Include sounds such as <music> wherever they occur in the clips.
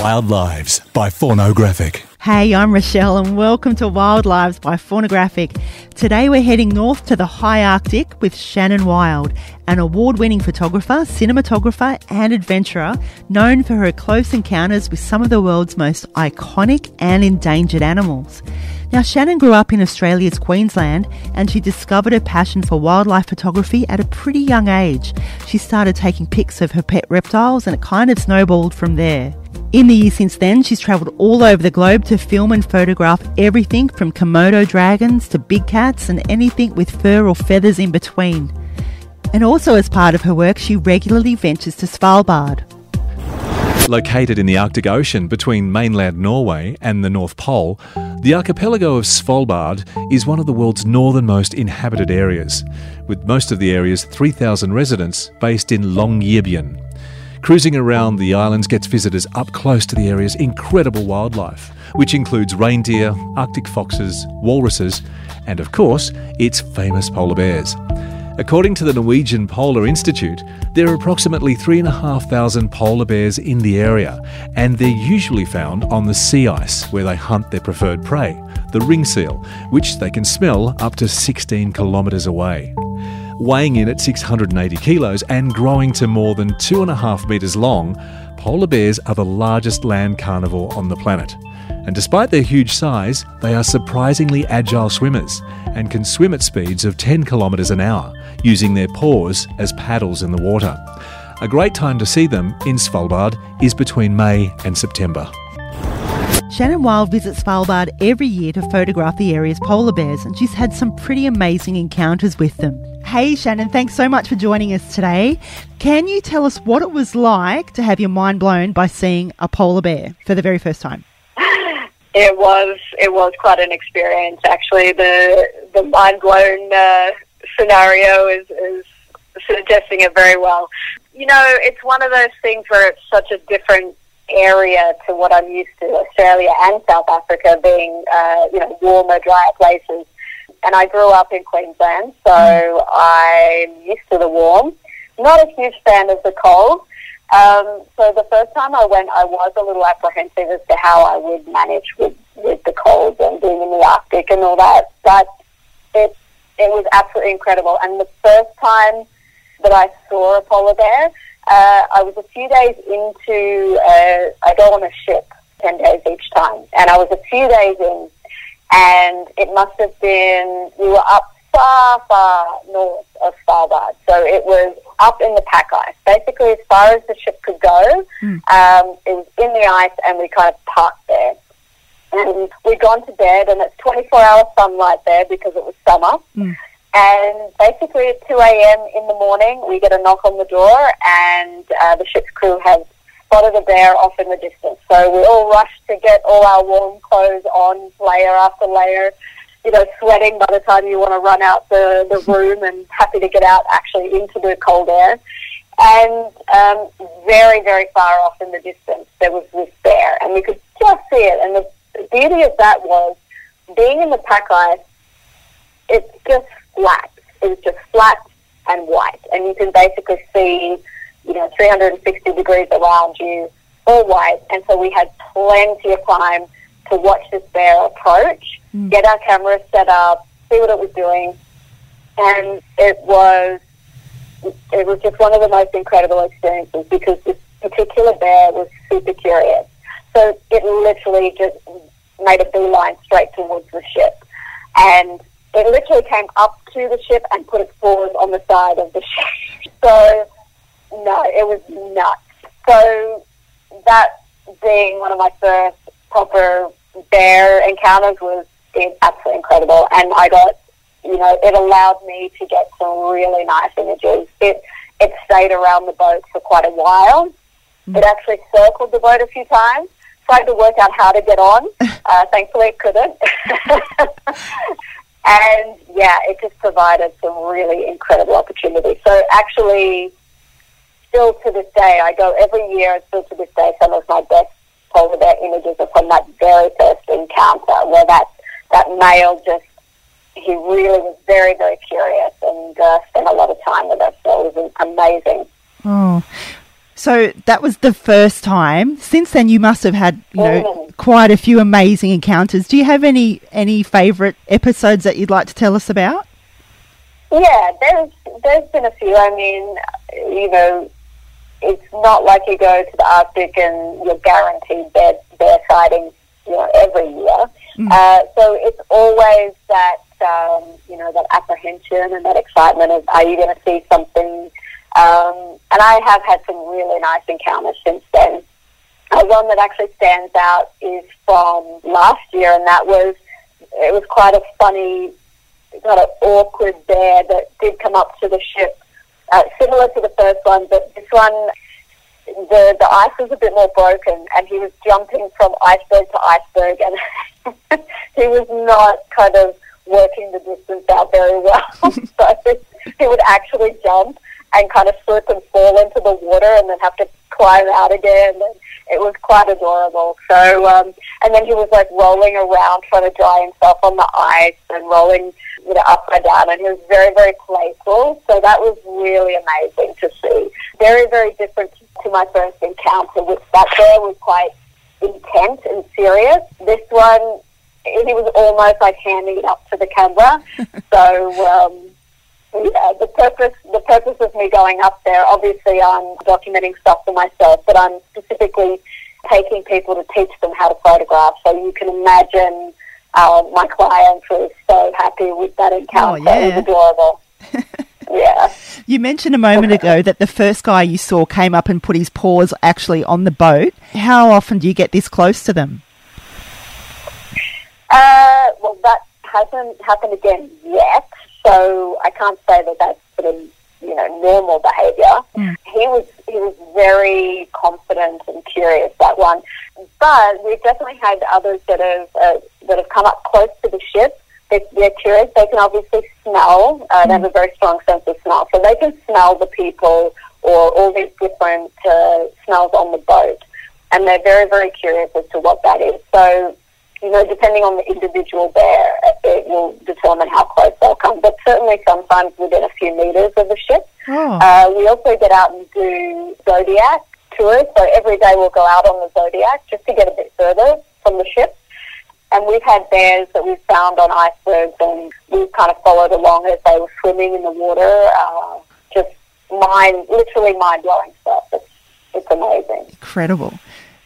Wild Lives by Faunographic. Hey, I'm Rochelle and welcome to Wild Lives by Faunographic. Today we're heading north to the high Arctic with Shannon Wild, an award winning photographer, cinematographer, and adventurer known for her close encounters with some of the world's most iconic and endangered animals. Now, Shannon grew up in Australia's Queensland and she discovered her passion for wildlife photography at a pretty young age. She started taking pics of her pet reptiles and it kind of snowballed from there. In the years since then, she's travelled all over the globe to film and photograph everything from Komodo dragons to big cats and anything with fur or feathers in between. And also, as part of her work, she regularly ventures to Svalbard. Located in the Arctic Ocean between mainland Norway and the North Pole, the archipelago of Svalbard is one of the world's northernmost inhabited areas, with most of the area's 3,000 residents based in Longyearbyen. Cruising around the islands gets visitors up close to the area's incredible wildlife, which includes reindeer, Arctic foxes, walruses, and of course, its famous polar bears. According to the Norwegian Polar Institute, there are approximately 3,500 polar bears in the area, and they're usually found on the sea ice where they hunt their preferred prey, the ring seal, which they can smell up to 16 kilometres away. Weighing in at 680 kilos and growing to more than 2.5 metres long, polar bears are the largest land carnivore on the planet. And despite their huge size, they are surprisingly agile swimmers and can swim at speeds of 10 kilometres an hour, using their paws as paddles in the water. A great time to see them in Svalbard is between May and September. Shannon Wild visits Svalbard every year to photograph the area's polar bears, and she's had some pretty amazing encounters with them. Hey, Shannon, thanks so much for joining us today. Can you tell us what it was like to have your mind blown by seeing a polar bear for the very first time? It was it was quite an experience actually. The the mind blown uh, scenario is, is suggesting it very well. You know, it's one of those things where it's such a different area to what I'm used to. Australia and South Africa being uh, you know warmer, drier places, and I grew up in Queensland, so. I'm used to the warm. Not a huge fan of the cold. Um, so the first time I went, I was a little apprehensive as to how I would manage with, with the cold and being in the Arctic and all that. But it it was absolutely incredible. And the first time that I saw a polar bear, uh, I was a few days into. Uh, I go on a ship ten days each time, and I was a few days in, and it must have been we were up far, far north of Svalbard. So it was up in the pack ice, basically as far as the ship could go. Mm. Um, it was in the ice, and we kind of parked there. And we'd gone to bed, and it's 24 hour sunlight there because it was summer. Mm. And basically at 2 a.m. in the morning, we get a knock on the door, and uh, the ship's crew has spotted a bear off in the distance. So we all rushed to get all our warm clothes on, layer after layer you know, sweating by the time you want to run out the, the <laughs> room and happy to get out actually into the cold air. And um, very, very far off in the distance, there was this bear, and we could just see it. And the, the beauty of that was being in the pack ice, it's just flat. It was just flat and white. And you can basically see, you know, 360 degrees around you, all white. And so we had plenty of time to watch this bear approach, mm. get our cameras set up, see what it was doing, and it was it was just one of the most incredible experiences because this particular bear was super curious. So it literally just made a beeline straight towards the ship, and it literally came up to the ship and put its paws on the side of the ship. <laughs> So no, it was nuts. So that being one of my first proper bear encounters was absolutely incredible, and I got, you know, it allowed me to get some really nice images. It it stayed around the boat for quite a while. Mm. It actually circled the boat a few times. Tried to work out how to get on. <laughs> Uh, thankfully, it couldn't. <laughs> and yeah, it just provided some really incredible opportunities. So actually, still to this day, I go every year, and still to this day, some of my best polar bear images are from that very first encounter where that, that male just, he really was very, very curious and uh, spent a lot of time with us. So it was amazing. Oh. So that was the first time. Since then, you must have had you know Mm. quite a few amazing encounters. Do you have any any favourite episodes that you'd like to tell us about? Yeah, there's there's been a few. I mean, you know, it's not like you go to the Arctic and you're guaranteed bear, bear sightings, you know, every year. Uh, so it's always that um, you know that apprehension and that excitement of are you going to see something? Um, and I have had some really nice encounters since then. Uh, one that actually stands out is from last year, and that was it was quite a funny kind of awkward bear that did come up to the ship, uh, similar to the first one, but this one, the the ice was a bit more broken, and he was jumping from iceberg to iceberg, and <laughs> he was not kind of working the distance out very well. so he would actually jump and kind of slip and fall into the water, and then have to climb out again. And it was quite adorable. So, um, and then he was like rolling around trying to dry himself on the ice and rolling you know, upside down, and he was very, very playful. So that was really amazing to see. Very, very different to my first encounter, which that bear was quite intense and serious. This one, he was almost like handing it up to the camera. <laughs> so, um, yeah, the purpose the purpose of me going up there, obviously, I'm documenting stuff for myself, but I'm specifically taking people to teach them how to photograph. So you can imagine uh, my client was so happy with that encounter. It yeah. was adorable. <laughs> yeah. You mentioned a moment ago that the first guy you saw came up and put his paws actually on the boat. How often do you get this close to them? Uh, well, that hasn't happened again yet, so I can't say that that's sort of you know normal behaviour. He was he was very confident and curious that one, but we've definitely had others that have uh, that have come up close to the ship. They, they're curious. They can obviously smell. Uh, They have a very strong sense of smell, so they can smell the people or all these different uh, smells on the boat, and they're very very curious as to what that is. So you know, depending on the individual bear, will determine how close they'll come. But certainly sometimes within a few metres of the ship. Oh. Uh, we also get out and do zodiac tours. So every day we'll go out on the zodiac just to get a bit further from the ship. And we've had bears that we've found on icebergs, and we've kind of followed along as they were swimming in the water. Uh, just mind, literally mind blowing stuff. It's, it's amazing. Incredible.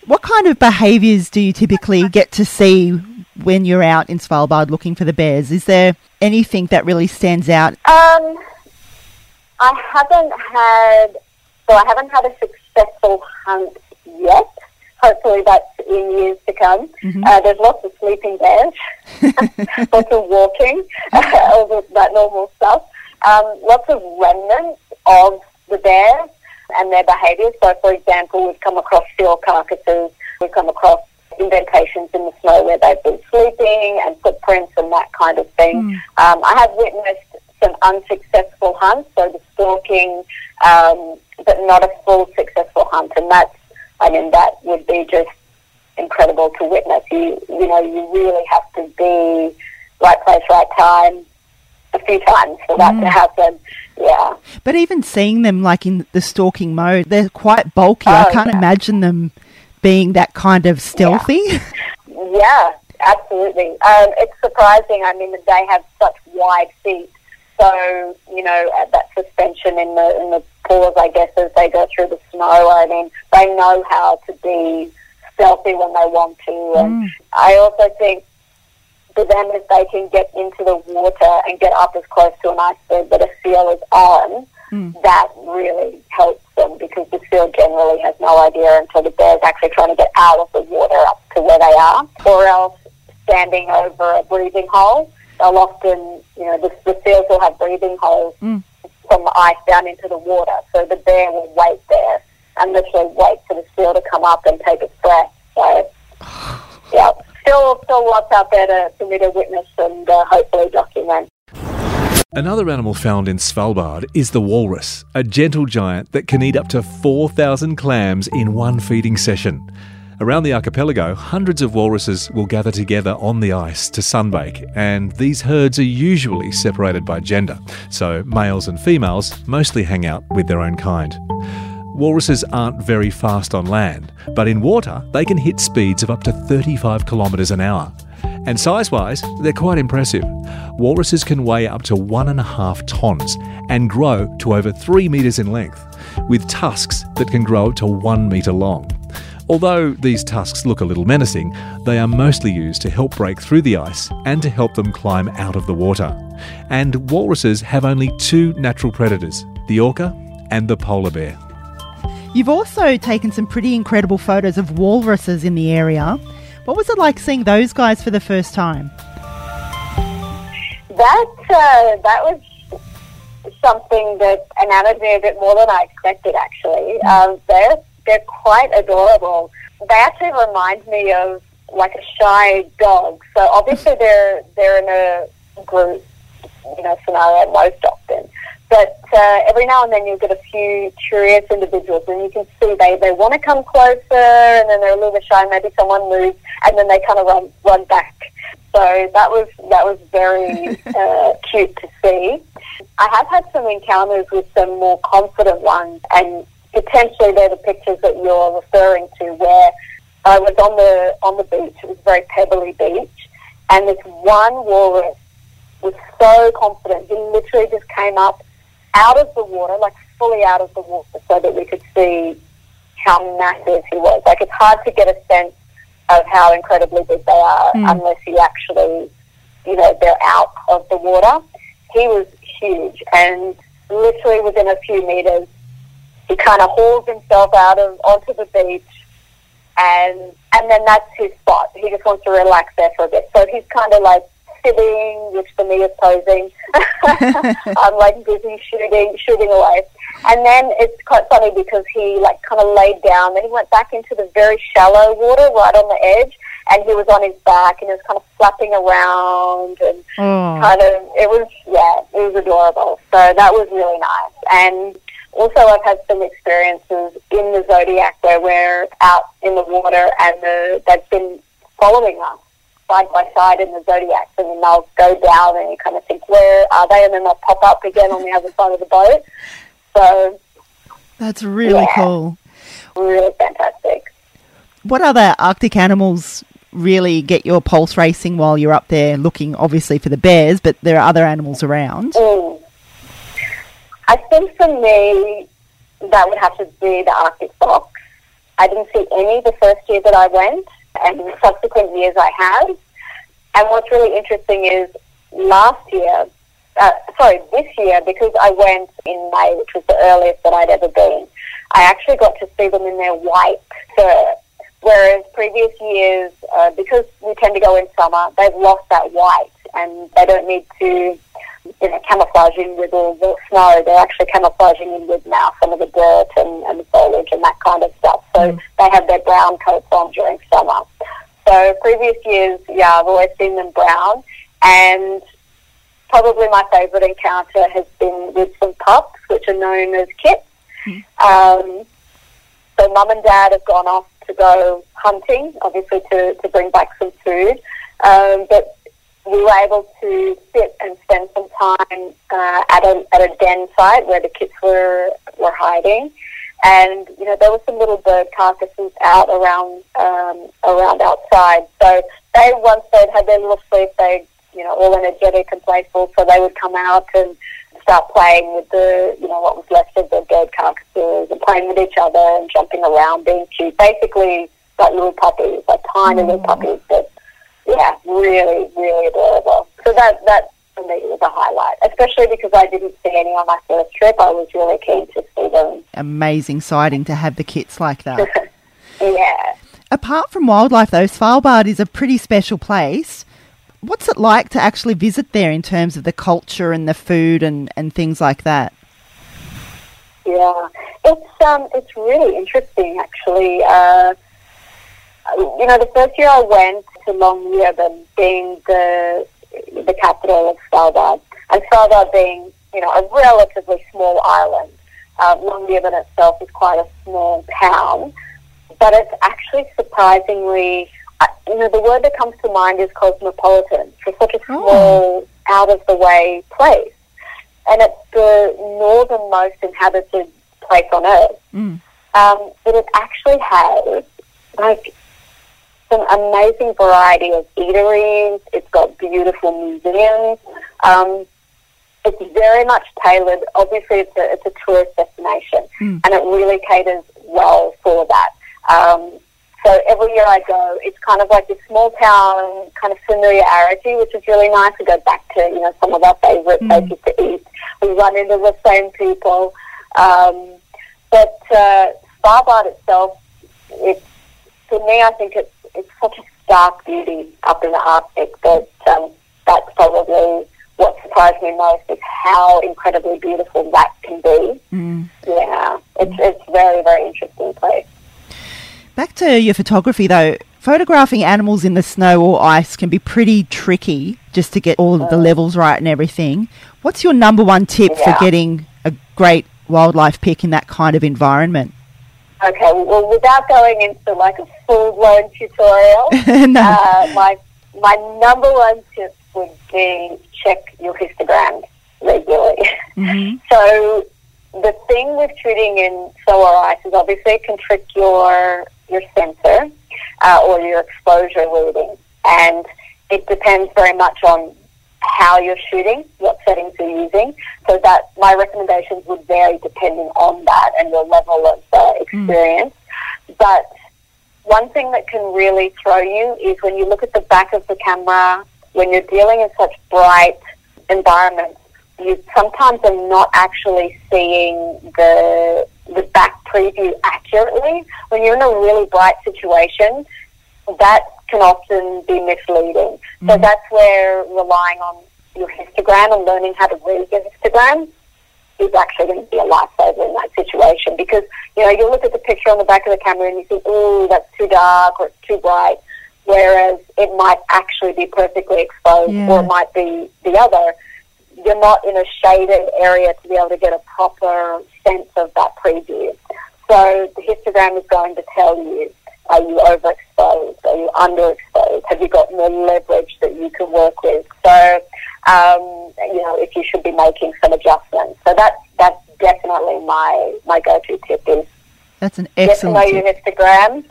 What kind of behaviours do you typically get to see when you're out in Svalbard looking for the bears? Is there anything that really stands out? Um, I haven't had, so I haven't had a successful hunt yet. Hopefully that's in years to come. Uh, there's lots of sleeping bears, <laughs> lots of walking, <laughs> all the, that normal stuff. Um, lots of remnants of the bears and their behaviours. So, for example, we've come across seal carcasses, we've come across indentations in the snow where they've been sleeping and footprints and that kind of thing. Um, I have witnessed some unsuccessful hunts, so the stalking, um, but not a full successful hunt, and that's, I mean, that would be just incredible to witness. You, you know, you really have to be right place, right time, a few times for that to happen. Yeah. But even seeing them like in the stalking mode, they're quite bulky. I Oh, can't yeah. imagine them being that kind of stealthy. <laughs> Yeah, absolutely. Um, it's surprising. I mean, they have such wide feet, so you know uh, that suspension in the in the paws, I guess, as they go through the snow. I mean, they know how to be stealthy when they want to, and I also think for them if they can get into the water and get up as close to an iceberg that a seal is on, that really helps them because the seal generally has no idea until the bear's actually trying to get out of the water up to where they are, or else standing over a breathing hole. They'll often, you know, the, the seals will have breathing holes from the ice down into the water, so the bear will wait there and literally wait for the seal to come up and take its breath. So, <sighs> yeah, still, still lots out there to, for me to witness and uh, hopefully document. Another animal found in Svalbard is the walrus, a gentle giant that can eat up to 4,000 clams in one feeding session. Around the archipelago, hundreds of walruses will gather together on the ice to sunbake, and these herds are usually separated by gender, so males and females mostly hang out with their own kind. Walruses aren't very fast on land, but in water they can hit speeds of up to 35 kilometres an hour. And size wise, they're quite impressive. Walruses can weigh up to one and a half tonnes and grow to over three metres in length, with tusks that can grow up to one metre long. Although these tusks look a little menacing, they are mostly used to help break through the ice and to help them climb out of the water. And walruses have only two natural predators the orca and the polar bear. You've also taken some pretty incredible photos of walruses in the area. What was it like seeing those guys for the first time? That uh, that was something that enamored me a bit more than I expected. Actually, um, they're they're quite adorable. They actually remind me of like a shy dog. So obviously <laughs> they're they're in a group, you know, scenario most often. But uh, every now and then you'll get a few curious individuals, and you can see they, they want to come closer, and then they're a little bit shy. Maybe someone moves, and then they kind of run run back. So that was that was very <laughs> uh, cute to see. I have had some encounters with some more confident ones, and potentially they're the pictures that you're referring to, where I was on the on the beach. It was a very pebbly beach, and this one walrus was so confident. He literally just came up out of the water, like fully out of the water, so that we could see how massive he was. Like it's hard to get a sense of how incredibly big they are mm. unless you actually, you know, they're out of the water. He was huge, and literally within a few meters, he kind of hauls himself out of onto the beach, and and then that's his spot. He just wants to relax there for a bit. So he's kind of like sitting, which for me is posing. I'm like busy shooting, shooting away. And then it's quite funny because he like kind of laid down. Then he went back into the very shallow water right on the edge, and he was on his back and he was kind of flapping around and mm. kind of it was yeah, it was adorable. So that was really nice. And also, I've had some experiences in the zodiac where we're out in the water and the, they've been following us side by side in the zodiacs, and then they'll go down, and you kind of think, where are they? And then they'll pop up again on the other side of the boat. So that's really yeah, cool. Really fantastic. What other Arctic animals really get your pulse racing while you're up there looking, obviously, for the bears, but there are other animals around? Mm. I think for me, that would have to be the Arctic fox. I didn't see any the first year that I went, and subsequent years I have. And what's really interesting is last year, uh, sorry, this year, because I went in May, which was the earliest that I'd ever been, I actually got to see them in their white fur. Whereas previous years, uh, because we tend to go in summer, they've lost that white and they don't need to you know, camouflaging with all the snow. They're actually camouflaging in with now some of the dirt and, and the foliage and that kind of stuff. So mm. they have their brown coats on during summer. So previous years, yeah, I've always seen them brown. And probably my favourite encounter has been with some pups, which are known as kits. Mm. Um, so mum and dad have gone off to go hunting, obviously to, to bring back some food. Um, but we were able to sit and spend some time uh, at a at a den site where the kits were were hiding, and you know there were some little bird carcasses out around um, around outside. So they once they'd had their little sleep, they you know all energetic and playful, so they would come out and start playing with the you know what was left of the bird carcasses and playing with each other and jumping around, being cute. Basically, like little puppies, like tiny mm. little puppies that yeah, really, really adorable. So that that for me was a highlight, especially because I didn't see any on my first trip. I was really keen to see them. Amazing sighting to have the kits like that. <laughs> yeah. Apart from wildlife, though, Svalbard is a pretty special place. What's it like to actually visit there in terms of the culture and the food and, and things like that? Yeah, it's um, it's really interesting actually. Uh, you know, the first year I went to Longyearbyen, being the the capital of Svalbard, and Svalbard being you know a relatively small island. Uh, Longyearbyen itself is quite a small town, but it's actually surprisingly, uh, you know, the word that comes to mind is cosmopolitan for such a oh. small, oh. out of the way place, and it's the northernmost inhabited place on earth. Mm. Um, but it actually has like some amazing variety of eateries. It's got beautiful museums. Um, it's very much tailored. Obviously, it's a, it's a tourist destination, mm. and it really caters well for that. Um, so every year I go, it's kind of like this small town kind of familiarity, which is really nice. to go back to you know some of our favorite mm. places to eat. We run into the same people. Um, but uh, itself, it's for me, I think it's it's such a stark beauty up in the Arctic that um, that's probably what surprised me most is how incredibly beautiful that can be. Mm. Yeah, it's it's very very interesting place. Back to your photography though. Photographing animals in the snow or ice can be pretty tricky just to get all of the mm. levels right and everything. What's your number one tip yeah. for getting a great wildlife pic in that kind of environment? Okay, well, without going into like a full blown tutorial, <laughs> no. uh, my my number one tip would be check your histogram regularly. Mm-hmm. <laughs> so the thing with shooting in snow or ice is obviously it can trick your your sensor uh, or your exposure reading, and it depends very much on how you're shooting, what settings you're using. So that my recommendations would vary depending on that and your level of uh, hmm. experience. Mm. But one thing that can really throw you is when you look at the back of the camera, when you're dealing in such bright environments, you sometimes are not actually seeing the the back preview accurately. When you're in a really bright situation, that can often be misleading. Mm-hmm. So that's where relying on your histogram and learning how to read your histogram is actually going to be a lifesaver in that situation because, you know, you look at the picture on the back of the camera and you think, oh, that's too dark or it's too bright, whereas it might actually be perfectly exposed yeah. or it might be the other. You're not in a shaded area to be able to get a proper sense of that preview. So the histogram is going to tell you are you overexposed? Are you underexposed? Have you got more leverage that you can work with? So, um, you know, if you should be making some adjustments. So that's that's definitely my my go-to tip is that's an excellent get to know your Instagram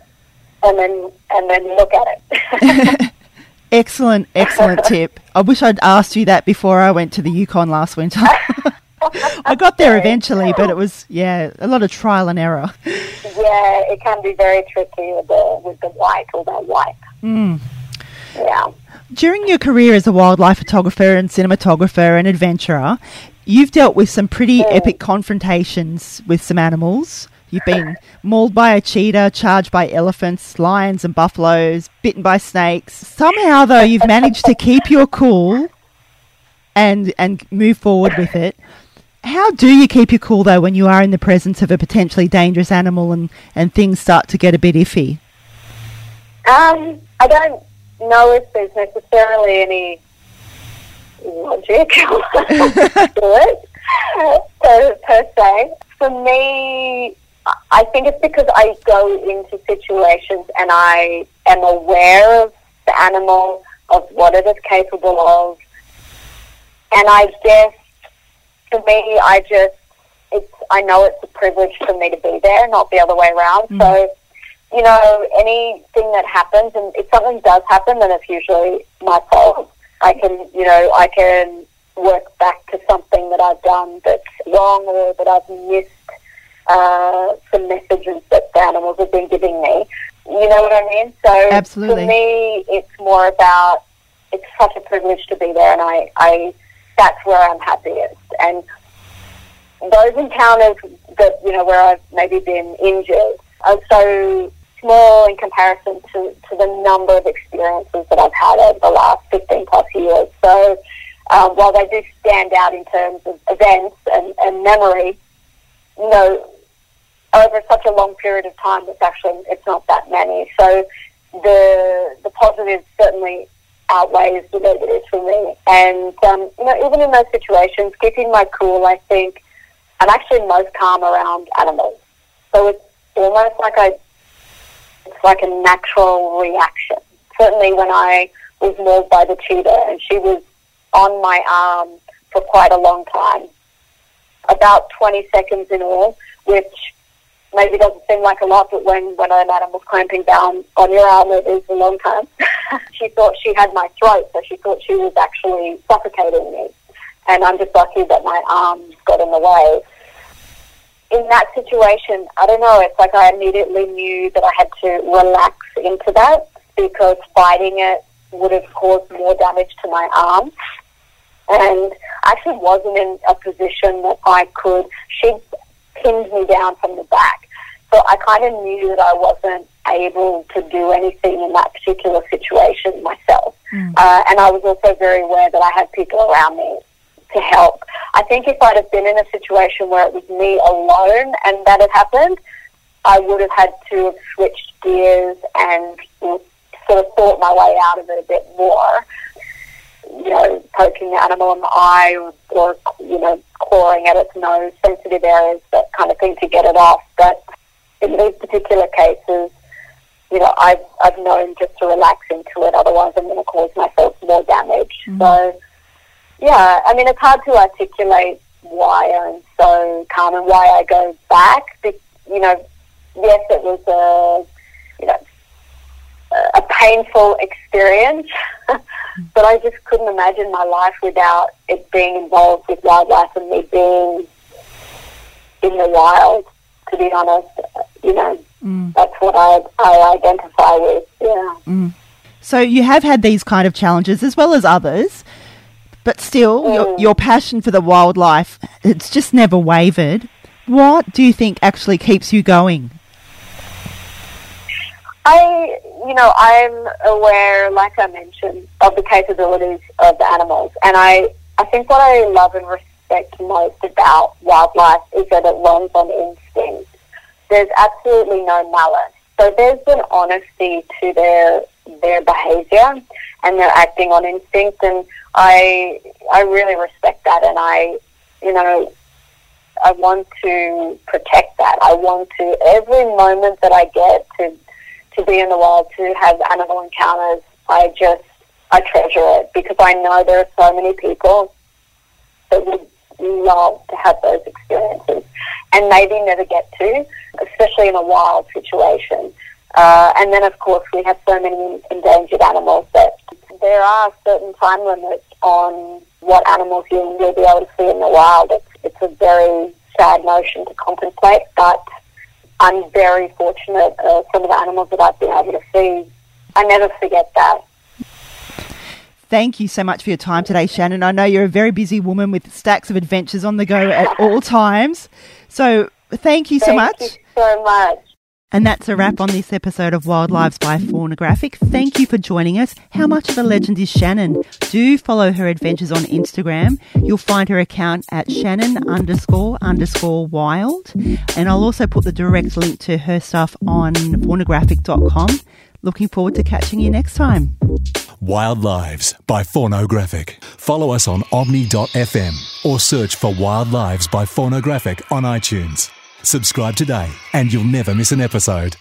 and then and then look at it. <laughs> <laughs> excellent, excellent <laughs> tip. I wish I'd asked you that before I went to the Yukon last winter. I got there eventually, but it was yeah a lot of trial and error. Yeah, it can be very tricky with the with the white or the white. Mm. Yeah. During your career as a wildlife photographer and cinematographer and adventurer, you've dealt with some pretty mm. epic confrontations with some animals. You've been mauled by a cheetah, charged by elephants, lions, and buffaloes, bitten by snakes. Somehow, though, you've managed to keep your cool and and move forward with it. How do you keep your cool though when you are in the presence of a potentially dangerous animal and, and things start to get a bit iffy? Um, I don't know if there's necessarily any logic <laughs> to it per, per se. For me, I think it's because I go into situations and I am aware of the animal, of what it is capable of, and I guess for me, I just it's I know it's a privilege for me to be there, not the other way around. Mm. So, you know, anything that happens, and if something does happen, then it's usually my fault. I can, you know, I can work back to something that I've done that's wrong or that I've missed uh, some messages that the animals have been giving me. You know what I mean? So Absolutely. for me, it's more about it's such a privilege to be there, and I, I that's where I'm happiest. And those encounters that, you know, where I've maybe been injured are so small in comparison to, to the number of experiences that I've had over the last 15 plus years. So um, while they do stand out in terms of events and, and memory, you know, over such a long period of time, it's actually, it's not that many. So the, the positives certainly outweighs the negatives for me. And, um, you know, even in those situations, keeping my cool, I think I'm actually most calm around animals. So it's almost like I, it's like a natural reaction. Certainly when I was mauled by the cheetah and she was on my arm for quite a long time, about 20 seconds in all, which maybe doesn't seem like a lot, but when, when an animal's clamping down on your arm, it is a long time. <laughs> she thought she had my throat, so she thought she was actually suffocating me. And I'm just lucky that my arms got in the way. In that situation, I don't know, it's like I immediately knew that I had to relax into that because fighting it would have caused more damage to my arm. And I actually wasn't in a position that I could, she pinned me down from the back. So I kind of knew that I wasn't able to do anything in that particular situation myself. Mm. Uh, and I was also very aware that I had people around me to help. I think if I'd have been in a situation where it was me alone and that had happened, I would have had to have switched gears and sort of thought my way out of it a bit more. You know, poking the animal in the eye or, or you know, clawing at its nose, sensitive areas, that kind of thing to get it off. But in these particular cases, you know, I've, I've known just to relax into it, otherwise I'm going to cause myself more damage. Mm-hmm. So, yeah, I mean, it's hard to articulate why I'm so calm and why I go back. You know, yes, it was a, you know, a painful experience, <laughs> but I just couldn't imagine my life without it being involved with wildlife and me being in the wild. To be honest, you know, mm. that's what I, I identify with. Yeah. Mm. So you have had these kind of challenges as well as others, but still, mm. your, your passion for the wildlife it's just never wavered. What do you think actually keeps you going? I, you know, I'm aware, like I mentioned, of the capabilities of the animals, and I, I think what I love and respect most about wildlife is that it runs on instinct. There's absolutely no malice, so there's an honesty to their their behaviour, and they're acting on instinct, and I, I really respect that, and I, you know, I want to protect that. I want to every moment that I get to to be in the wild, to have animal encounters, I just, I treasure it because I know there are so many people that would love to have those experiences and maybe never get to, especially in a wild situation. Uh, and then, of course, we have so many endangered animals that there are certain time limits on what animals you will be able to see in the wild. It's, it's a very sad notion to contemplate, but I'm very fortunate. Uh, some of the animals that I've been able to see, I never forget that. Thank you so much for your time today, Shannon. I know you're a very busy woman with stacks of adventures on the go at all <laughs> times. So thank you so thank much. Thank you so much. And that's a wrap on this episode of Wild Lives by Faunographic. Thank you for joining us. How much of a legend is Shannon? Do follow her adventures on Instagram. You'll find her account at Shannon underscore underscore wild. And I'll also put the direct link to her stuff on faunographic.com. Looking forward to catching you next time. Wild Lives by Faunographic. Follow us on omny.fm or search for Wild Lives by Faunographic on iTunes. Subscribe today and you'll never miss an episode.